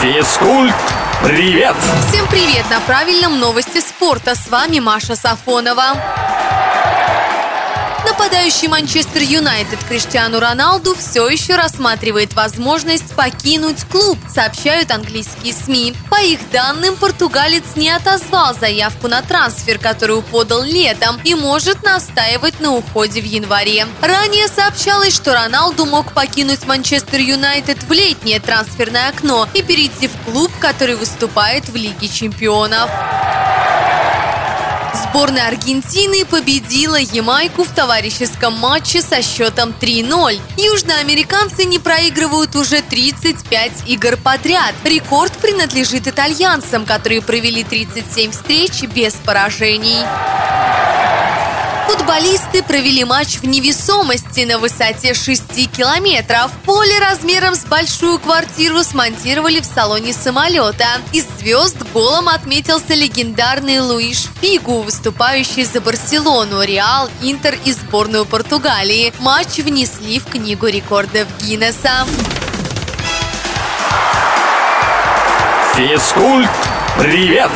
Физкульт, привет! Всем привет! На правильном новости спорта. С вами Маша Сафонова. Нападающий Манчестер Юнайтед Криштиану Роналду все еще рассматривает возможность покинуть клуб, сообщают английские СМИ. По их данным, португалец не отозвал заявку на трансфер, которую подал летом, и может настаивать на уходе в январе. Ранее сообщалось, что Роналду мог покинуть Манчестер Юнайтед в летнее трансферное окно и перейти в клуб, который выступает в Лиге чемпионов. Сборная Аргентины победила Ямайку в товарищеском матче со счетом 3-0. Южноамериканцы не проигрывают уже 35 игр подряд. Рекорд принадлежит итальянцам, которые провели 37 встреч без поражений. Футболисты провели матч в невесомости на высоте 6 километров. Поле размером с большую квартиру смонтировали в салоне самолета. Из звезд голом отметился легендарный Луиш Фигу, выступающий за Барселону, Реал, Интер и сборную Португалии. Матч внесли в книгу рекордов Гиннесса. Физкульт, привет!